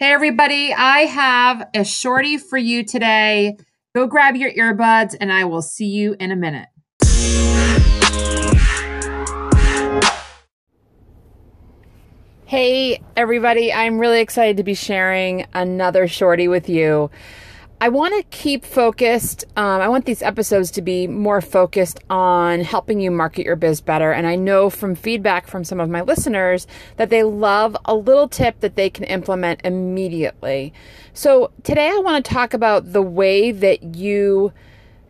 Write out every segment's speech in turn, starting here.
Hey, everybody, I have a shorty for you today. Go grab your earbuds, and I will see you in a minute. Hey, everybody, I'm really excited to be sharing another shorty with you. I want to keep focused. Um, I want these episodes to be more focused on helping you market your biz better. And I know from feedback from some of my listeners that they love a little tip that they can implement immediately. So today I want to talk about the way that you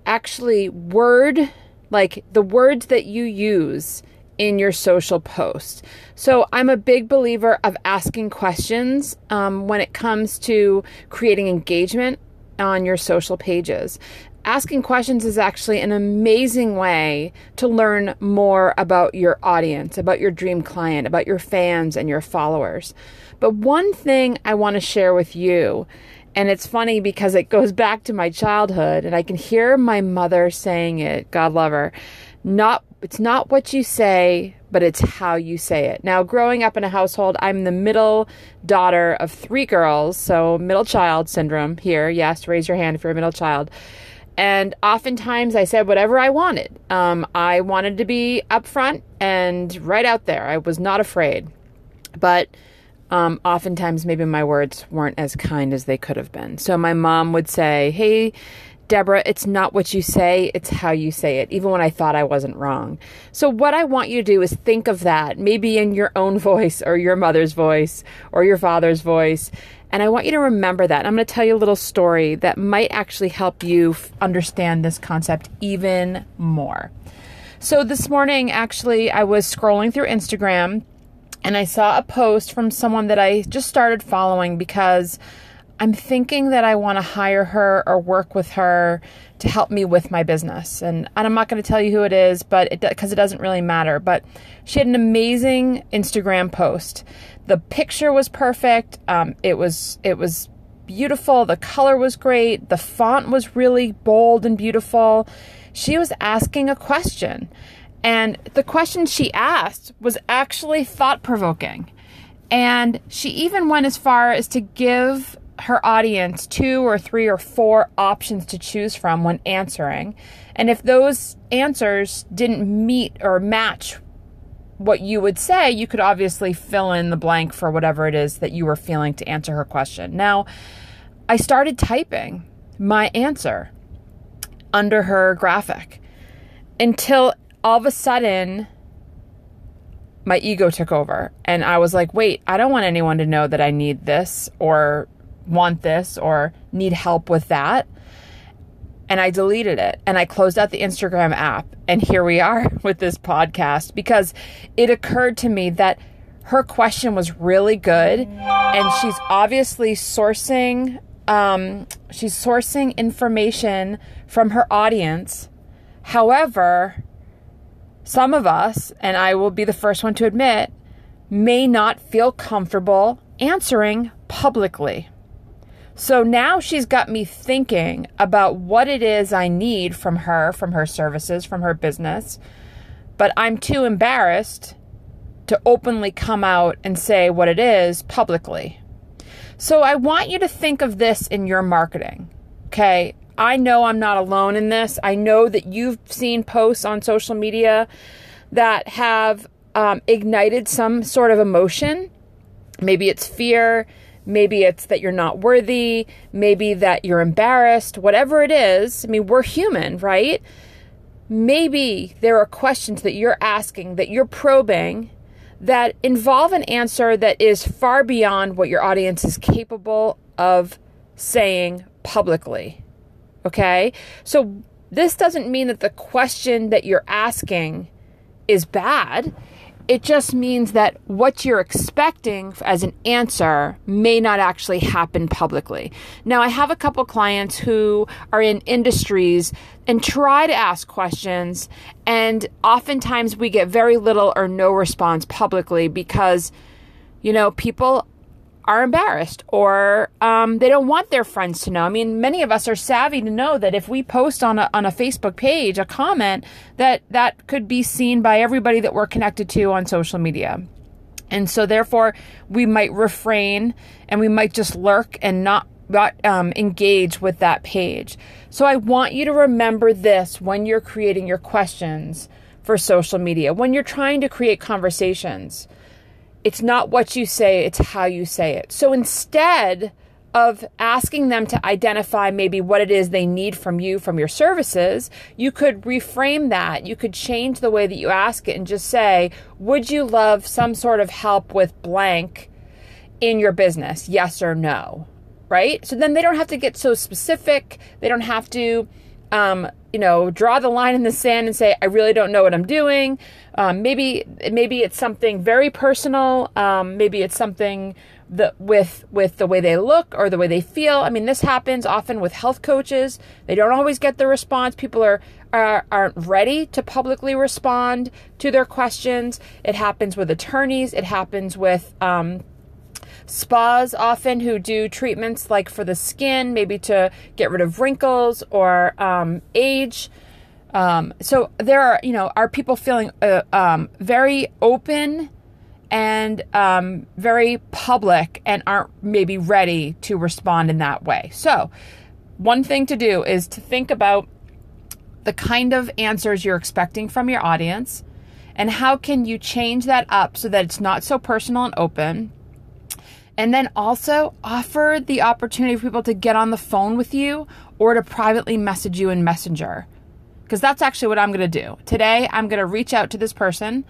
actually word, like the words that you use in your social post. So I'm a big believer of asking questions um, when it comes to creating engagement on your social pages. Asking questions is actually an amazing way to learn more about your audience, about your dream client, about your fans and your followers. But one thing I want to share with you, and it's funny because it goes back to my childhood, and I can hear my mother saying it, God love her. Not it's not what you say, but it's how you say it. Now, growing up in a household, I'm the middle daughter of three girls, so middle child syndrome here. Yes, raise your hand if you're a middle child. And oftentimes I said whatever I wanted. Um, I wanted to be upfront and right out there. I was not afraid. But um, oftentimes maybe my words weren't as kind as they could have been. So my mom would say, Hey, Deborah, it's not what you say, it's how you say it, even when I thought I wasn't wrong. So, what I want you to do is think of that, maybe in your own voice, or your mother's voice, or your father's voice. And I want you to remember that. I'm going to tell you a little story that might actually help you understand this concept even more. So, this morning, actually, I was scrolling through Instagram and I saw a post from someone that I just started following because I'm thinking that I want to hire her or work with her to help me with my business. And, and I'm not going to tell you who it is, but it because it doesn't really matter. But she had an amazing Instagram post. The picture was perfect. Um, it was it was beautiful. The color was great. The font was really bold and beautiful. She was asking a question. And the question she asked was actually thought provoking. And she even went as far as to give her audience two or three or four options to choose from when answering. And if those answers didn't meet or match what you would say, you could obviously fill in the blank for whatever it is that you were feeling to answer her question. Now, I started typing my answer under her graphic until all of a sudden my ego took over and I was like, wait, I don't want anyone to know that I need this or want this or need help with that. And I deleted it and I closed out the Instagram app. And here we are with this podcast because it occurred to me that her question was really good and she's obviously sourcing um, she's sourcing information from her audience. However, some of us, and I will be the first one to admit, may not feel comfortable answering publicly. So now she's got me thinking about what it is I need from her, from her services, from her business. But I'm too embarrassed to openly come out and say what it is publicly. So I want you to think of this in your marketing. Okay. I know I'm not alone in this. I know that you've seen posts on social media that have um, ignited some sort of emotion. Maybe it's fear Maybe it's that you're not worthy. Maybe that you're embarrassed. Whatever it is, I mean, we're human, right? Maybe there are questions that you're asking, that you're probing, that involve an answer that is far beyond what your audience is capable of saying publicly. Okay? So this doesn't mean that the question that you're asking is bad. It just means that what you're expecting as an answer may not actually happen publicly. Now, I have a couple clients who are in industries and try to ask questions, and oftentimes we get very little or no response publicly because, you know, people are embarrassed or um, they don't want their friends to know. I mean, many of us are savvy to know that if we post on a, on a Facebook page a comment, that that could be seen by everybody that we're connected to on social media. And so, therefore, we might refrain and we might just lurk and not, not um, engage with that page. So, I want you to remember this when you're creating your questions for social media, when you're trying to create conversations. It's not what you say, it's how you say it. So, instead, of asking them to identify maybe what it is they need from you from your services, you could reframe that. You could change the way that you ask it and just say, Would you love some sort of help with blank in your business? Yes or no? Right? So then they don't have to get so specific. They don't have to, um, you know, draw the line in the sand and say, I really don't know what I'm doing. Um, maybe, maybe it's something very personal. Um, maybe it's something the with with the way they look or the way they feel. I mean, this happens often with health coaches. They don't always get the response. People are, are aren't ready to publicly respond to their questions. It happens with attorneys. It happens with um, spas often who do treatments like for the skin, maybe to get rid of wrinkles or um, age. Um, so there are, you know, are people feeling uh, um, very open and um, very public and aren't maybe ready to respond in that way. So, one thing to do is to think about the kind of answers you're expecting from your audience and how can you change that up so that it's not so personal and open. And then also offer the opportunity for people to get on the phone with you or to privately message you in Messenger. Because that's actually what I'm going to do. Today, I'm going to reach out to this person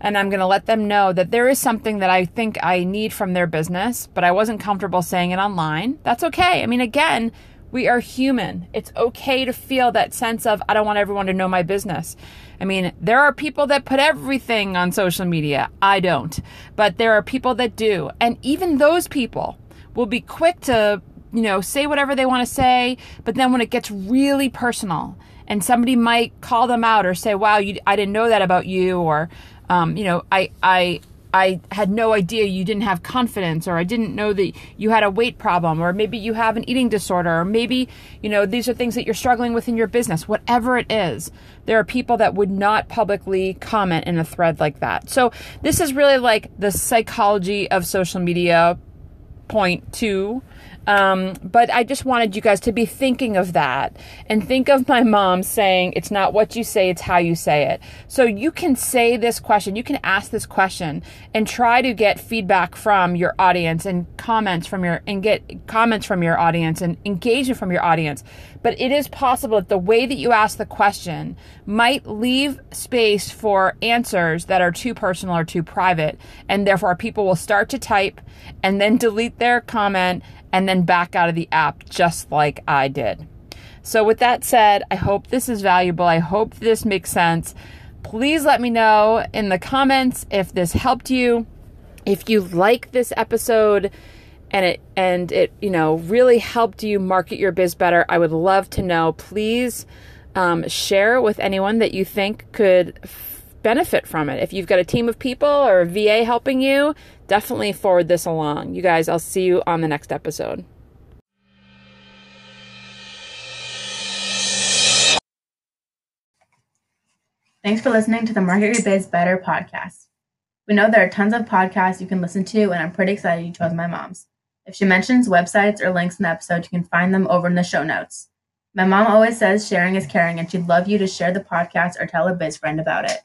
and I'm going to let them know that there is something that I think I need from their business, but I wasn't comfortable saying it online. That's okay. I mean, again, we are human. It's okay to feel that sense of, I don't want everyone to know my business. I mean, there are people that put everything on social media. I don't. But there are people that do. And even those people will be quick to, you know, say whatever they want to say. But then when it gets really personal and somebody might call them out or say, wow, you, I didn't know that about you, or um, you know, I, I, I had no idea you didn't have confidence, or I didn't know that you had a weight problem, or maybe you have an eating disorder, or maybe, you know, these are things that you're struggling with in your business. Whatever it is, there are people that would not publicly comment in a thread like that. So, this is really like the psychology of social media point two um, but I just wanted you guys to be thinking of that and think of my mom saying, it's not what you say, it's how you say it. So you can say this question, you can ask this question and try to get feedback from your audience and comments from your, and get comments from your audience and engagement from your audience. But it is possible that the way that you ask the question might leave space for answers that are too personal or too private. And therefore people will start to type and then delete their comment and then back out of the app just like I did. So, with that said, I hope this is valuable. I hope this makes sense. Please let me know in the comments if this helped you. If you like this episode and it and it, you know, really helped you market your biz better, I would love to know. Please um, share with anyone that you think could benefit from it. If you've got a team of people or a VA helping you, definitely forward this along. You guys, I'll see you on the next episode. Thanks for listening to the Market Your Biz Better podcast. We know there are tons of podcasts you can listen to, and I'm pretty excited you chose my mom's. If she mentions websites or links in the episode, you can find them over in the show notes. My mom always says sharing is caring, and she'd love you to share the podcast or tell a biz friend about it.